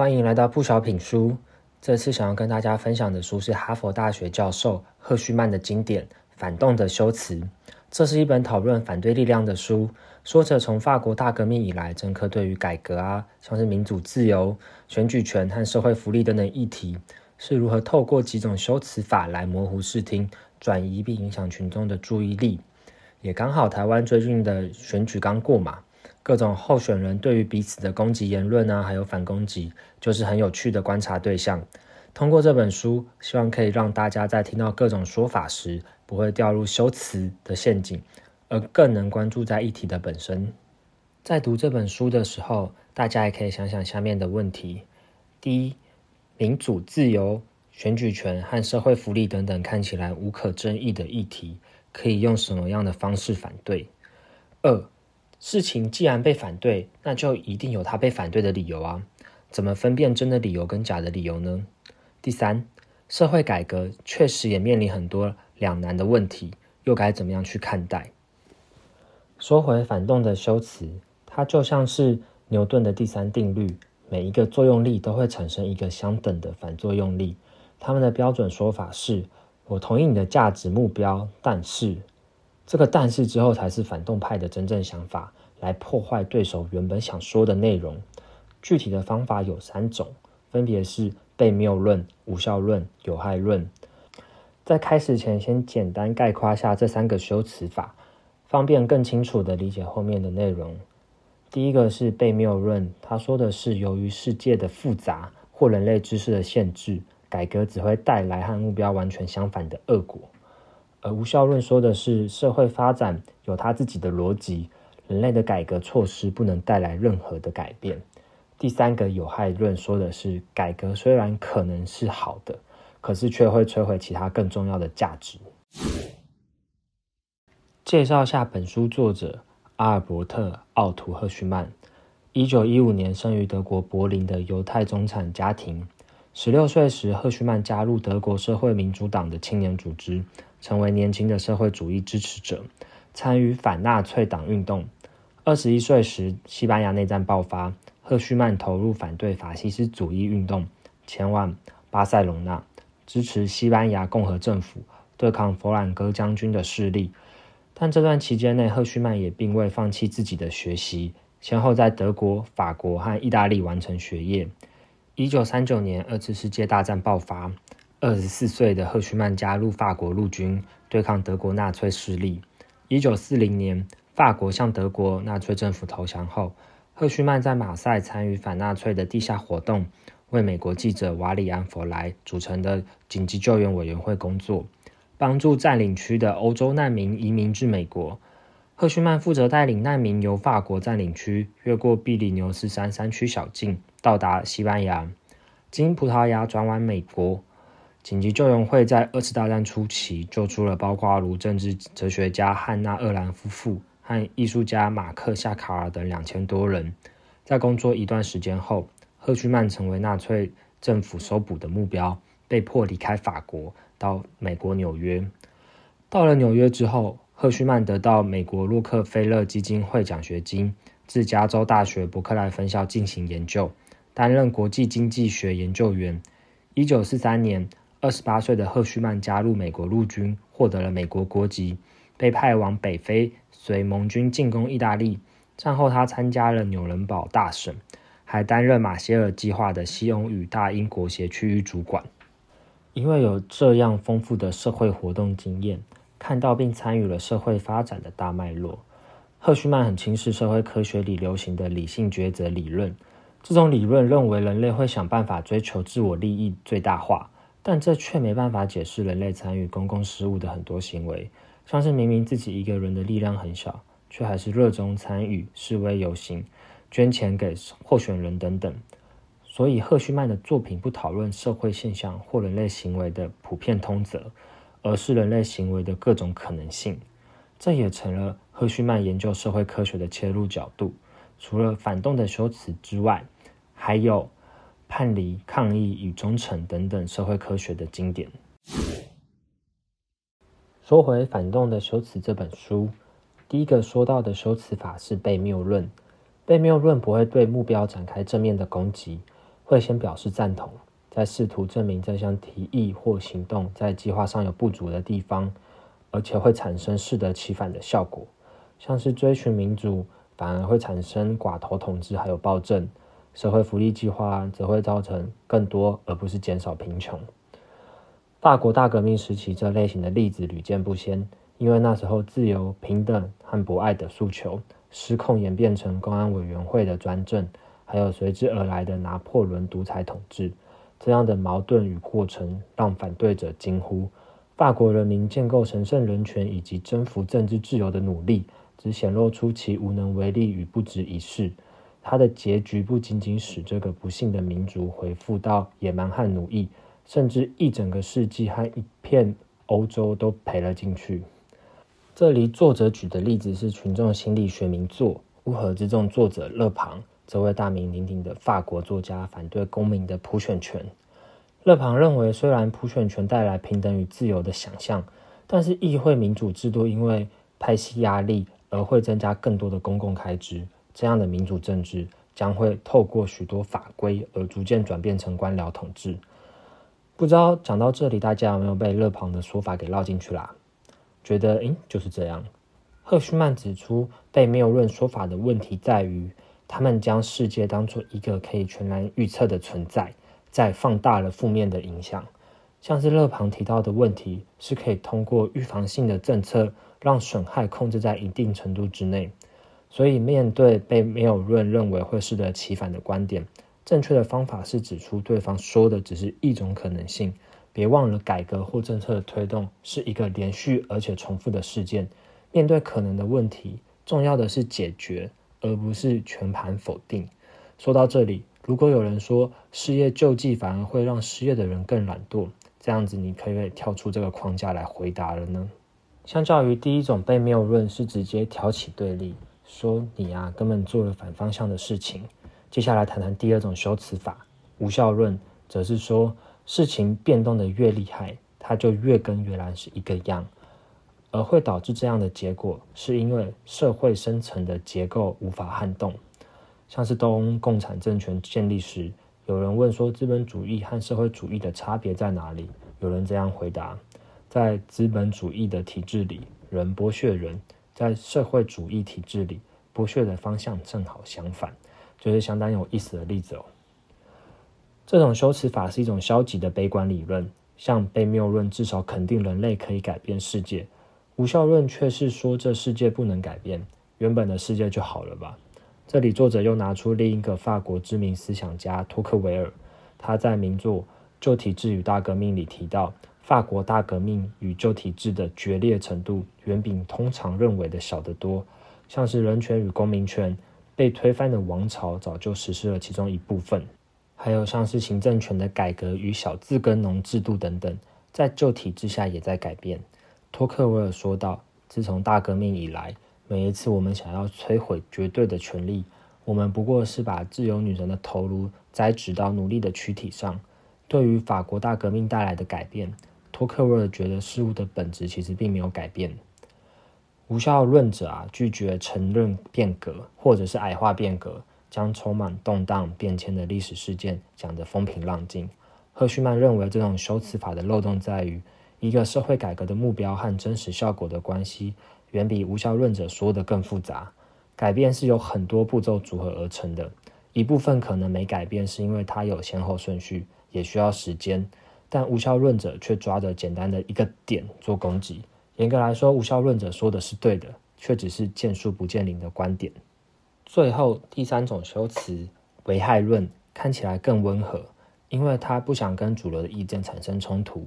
欢迎来到不小品书。这次想要跟大家分享的书是哈佛大学教授赫胥曼的经典《反动的修辞》。这是一本讨论反对力量的书，说着从法国大革命以来，政客对于改革啊，像是民主自由、选举权和社会福利等等议题，是如何透过几种修辞法来模糊视听、转移并影响群众的注意力。也刚好台湾最近的选举刚过嘛。各种候选人对于彼此的攻击言论啊，还有反攻击，就是很有趣的观察对象。通过这本书，希望可以让大家在听到各种说法时，不会掉入修辞的陷阱，而更能关注在议题的本身。在读这本书的时候，大家也可以想想下面的问题：第一，民主、自由、选举权和社会福利等等看起来无可争议的议题，可以用什么样的方式反对？二。事情既然被反对，那就一定有他被反对的理由啊！怎么分辨真的理由跟假的理由呢？第三，社会改革确实也面临很多两难的问题，又该怎么样去看待？说回反动的修辞，它就像是牛顿的第三定律，每一个作用力都会产生一个相等的反作用力。他们的标准说法是：我同意你的价值目标，但是。这个但是之后才是反动派的真正想法，来破坏对手原本想说的内容。具体的方法有三种，分别是被谬论、无效论、有害论。在开始前，先简单概括下这三个修辞法，方便更清楚的理解后面的内容。第一个是被谬论，他说的是由于世界的复杂或人类知识的限制，改革只会带来和目标完全相反的恶果。而无效论说的是社会发展有它自己的逻辑，人类的改革措施不能带来任何的改变。第三个有害论说的是改革虽然可能是好的，可是却会摧毁其他更重要的价值。介绍下本书作者阿尔伯特·奥图·赫胥曼，一九一五年生于德国柏林的犹太中产家庭。十六岁时，赫胥曼加入德国社会民主党的青年组织。成为年轻的社会主义支持者，参与反纳粹党运动。二十一岁时，西班牙内战爆发，赫胥曼投入反对法西斯主义运动，前往巴塞隆纳，支持西班牙共和政府对抗弗朗哥将军的势力。但这段期间内，赫胥曼也并未放弃自己的学习，先后在德国、法国和意大利完成学业。一九三九年，二次世界大战爆发。二十四岁的赫胥曼加入法国陆军，对抗德国纳粹势力。一九四零年，法国向德国纳粹政府投降后，赫胥曼在马赛参与反纳粹的地下活动，为美国记者瓦里安·弗莱组成的紧急救援委员会工作，帮助占领区的欧洲难民移民至美国。赫胥曼负责带领难民由法国占领区越过比利牛斯山山区小径，到达西班牙，经葡萄牙转往美国。紧急救援会在二次大战初期救出了包括如政治哲学家汉娜·厄兰夫妇和艺术家马克·夏卡尔等两千多人。在工作一段时间后，赫胥曼成为纳粹政府搜捕的目标，被迫离开法国，到美国纽约。到了纽约之后，赫胥曼得到美国洛克菲勒基金会奖学金，至加州大学伯克莱分校进行研究，担任国际经济学研究员。一九四三年。二十八岁的赫胥曼加入美国陆军，获得了美国国籍，被派往北非，随盟军进攻意大利。战后，他参加了纽伦堡大审，还担任马歇尔计划的西欧与大英国协区域主管。因为有这样丰富的社会活动经验，看到并参与了社会发展的大脉络，赫胥曼很轻视社会科学里流行的理性抉择理论。这种理论认为，人类会想办法追求自我利益最大化。但这却没办法解释人类参与公共事务的很多行为，像是明明自己一个人的力量很小，却还是热衷参与示威游行、捐钱给候选人等等。所以，赫胥曼的作品不讨论社会现象或人类行为的普遍通则，而是人类行为的各种可能性。这也成了赫胥曼研究社会科学的切入角度。除了反动的修辞之外，还有。叛离、抗议与忠诚等等社会科学的经典。说回《反动的修辞》这本书，第一个说到的修辞法是被谬论。被谬论不会对目标展开正面的攻击，会先表示赞同，在试图证明这项提议或行动在计划上有不足的地方，而且会产生适得其反的效果，像是追寻民主，反而会产生寡头统治还有暴政；社会福利计划则会造成更多而不是减少贫穷。法国大革命时期这类型的例子屡见不鲜，因为那时候自由、平等和博爱的诉求失控，演变成公安委员会的专政，还有随之而来的拿破仑独裁统治。这样的矛盾与过程，让反对者惊呼：法国人民建构神圣人权以及征服政治自由的努力，只显露出其无能为力与不值一试。它的结局不仅仅使这个不幸的民族回复到野蛮和奴役。甚至一整个世纪和一片欧洲都赔了进去。这里作者举的例子是群众心理学名作《乌合之众》作者勒庞，这位大名鼎鼎的法国作家反对公民的普选权。勒庞认为，虽然普选权带来平等与自由的想象，但是议会民主制度因为派系压力而会增加更多的公共开支。这样的民主政治将会透过许多法规而逐渐转变成官僚统治。不知道讲到这里，大家有没有被勒庞的说法给绕进去啦？觉得诶就是这样。赫胥曼指出，被谬论说法的问题在于，他们将世界当作一个可以全然预测的存在，在放大了负面的影响。像是勒庞提到的问题，是可以通过预防性的政策，让损害控制在一定程度之内。所以，面对被谬论认为会适得其反的观点。正确的方法是指出对方说的只是一种可能性。别忘了，改革或政策的推动是一个连续而且重复的事件。面对可能的问题，重要的是解决，而不是全盘否定。说到这里，如果有人说失业救济反而会让失业的人更懒惰，这样子你可以跳出这个框架来回答了呢？相较于第一种被谬论是直接挑起对立，说你啊根本做了反方向的事情。接下来谈谈第二种修辞法，无效论，则是说事情变动的越厉害，它就越跟原来是一个样，而会导致这样的结果，是因为社会深层的结构无法撼动。像是东共产政权建立时，有人问说资本主义和社会主义的差别在哪里？有人这样回答：在资本主义的体制里，人剥削人；在社会主义体制里，剥削的方向正好相反。就是相当有意思的例子哦。这种修辞法是一种消极的悲观理论，像被谬论至少肯定人类可以改变世界，无效论却是说这世界不能改变，原本的世界就好了吧。这里作者又拿出另一个法国知名思想家托克维尔，他在名作《旧体制与大革命》里提到，法国大革命与旧体制的决裂程度远比通常认为的小得多，像是人权与公民权。被推翻的王朝早就实施了其中一部分，还有像是行政权的改革与小自耕农制度等等，在旧体制下也在改变。托克维尔说道：“自从大革命以来，每一次我们想要摧毁绝对的权利，我们不过是把自由女神的头颅栽植到奴隶的躯体上。对于法国大革命带来的改变，托克维尔觉得事物的本质其实并没有改变。”无效论者啊，拒绝承认变革，或者是矮化变革，将充满动荡变迁的历史事件讲得风平浪静。赫胥曼认为，这种修辞法的漏洞在于，一个社会改革的目标和真实效果的关系，远比无效论者说的更复杂。改变是由很多步骤组合而成的，一部分可能没改变，是因为它有先后顺序，也需要时间。但无效论者却抓着简单的一个点做攻击。严格来说，无效论者说的是对的，却只是见树不见林的观点。最后，第三种修辞危害论看起来更温和，因为他不想跟主流的意见产生冲突。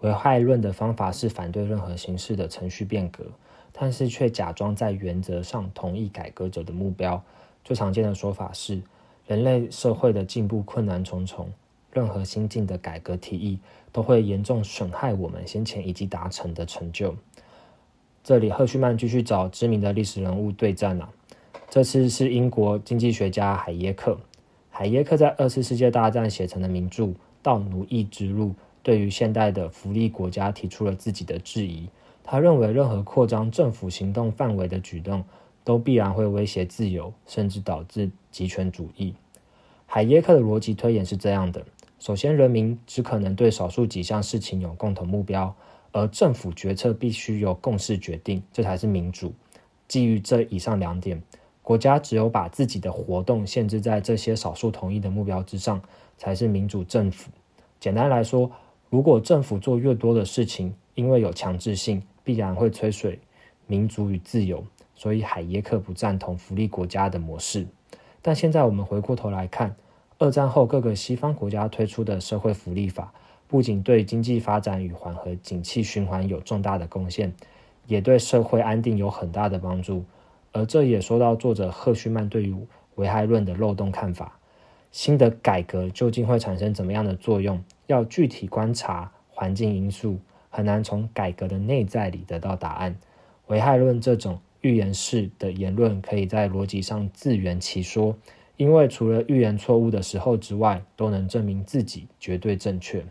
危害论的方法是反对任何形式的程序变革，但是却假装在原则上同意改革者的目标。最常见的说法是，人类社会的进步困难重重，任何新进的改革提议都会严重损害我们先前已经达成的成就。这里，赫胥曼继续找知名的历史人物对战啊。这次是英国经济学家海耶克。海耶克在二次世界大战写成的名著《到奴役之路》，对于现代的福利国家提出了自己的质疑。他认为，任何扩张政府行动范围的举动，都必然会威胁自由，甚至导致极权主义。海耶克的逻辑推演是这样的：首先，人民只可能对少数几项事情有共同目标，而政府决策必须由共识决定，这才是民主。基于这以上两点，国家只有把自己的活动限制在这些少数同意的目标之上，才是民主政府。简单来说，如果政府做越多的事情，因为有强制性，必然会摧毁民主与自由。所以海耶克不赞同福利国家的模式。但现在我们回过头来看，二战后各个西方国家推出的社会福利法，不仅对经济发展与缓和景气循环有重大的贡献。也对社会安定有很大的帮助，而这也说到作者赫胥曼对于危害论的漏洞看法。新的改革究竟会产生怎么样的作用？要具体观察环境因素，很难从改革的内在里得到答案。危害论这种预言式的言论，可以在逻辑上自圆其说，因为除了预言错误的时候之外，都能证明自己绝对正确。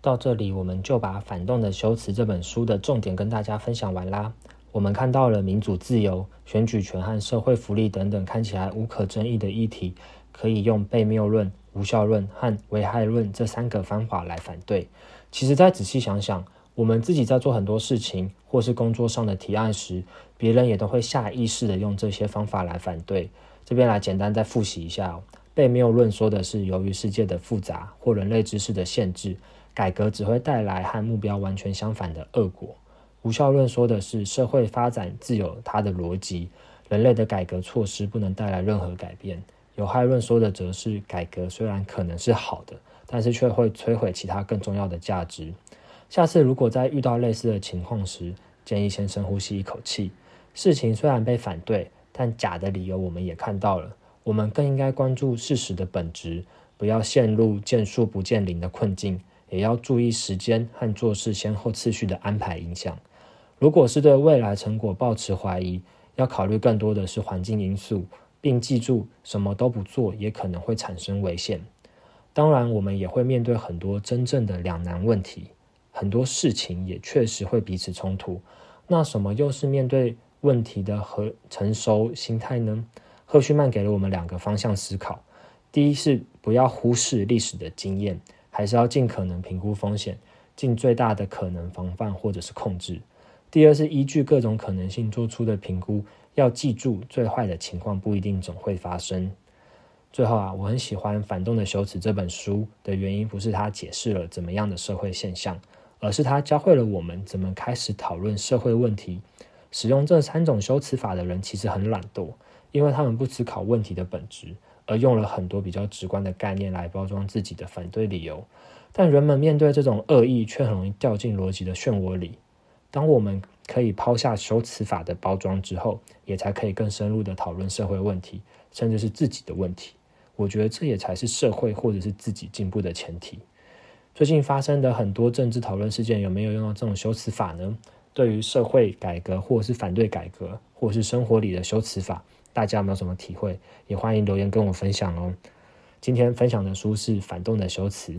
到这里，我们就把《反动的修辞》这本书的重点跟大家分享完啦。我们看到了民主自由、选举权和社会福利等等看起来无可争议的议题，可以用被谬论、无效论和危害论这三个方法来反对。其实再仔细想想，我们自己在做很多事情或是工作上的提案时，别人也都会下意识的用这些方法来反对。这边来简单再复习一下：被谬论说的是由于世界的复杂或人类知识的限制。改革只会带来和目标完全相反的恶果。无效论说的是社会发展自有它的逻辑，人类的改革措施不能带来任何改变。有害论说的则是改革虽然可能是好的，但是却会摧毁其他更重要的价值。下次如果在遇到类似的情况时，建议先深呼吸一口气。事情虽然被反对，但假的理由我们也看到了。我们更应该关注事实的本质，不要陷入见树不见林的困境。也要注意时间和做事先后次序的安排影响。如果是对未来成果抱持怀疑，要考虑更多的是环境因素，并记住什么都不做也可能会产生危险。当然，我们也会面对很多真正的两难问题，很多事情也确实会彼此冲突。那什么又是面对问题的和成熟心态呢？赫胥曼给了我们两个方向思考：第一是不要忽视历史的经验。还是要尽可能评估风险，尽最大的可能防范或者是控制。第二是依据各种可能性做出的评估，要记住最坏的情况不一定总会发生。最后啊，我很喜欢《反动的修辞》这本书的原因，不是它解释了怎么样的社会现象，而是它教会了我们怎么开始讨论社会问题。使用这三种修辞法的人其实很懒惰，因为他们不思考问题的本质。而用了很多比较直观的概念来包装自己的反对理由，但人们面对这种恶意，却很容易掉进逻辑的漩涡里。当我们可以抛下修辞法的包装之后，也才可以更深入的讨论社会问题，甚至是自己的问题。我觉得这也才是社会或者是自己进步的前提。最近发生的很多政治讨论事件，有没有用到这种修辞法呢？对于社会改革，或者是反对改革，或者是生活里的修辞法？大家有没有什么体会？也欢迎留言跟我分享哦。今天分享的书是《反动的修辞》，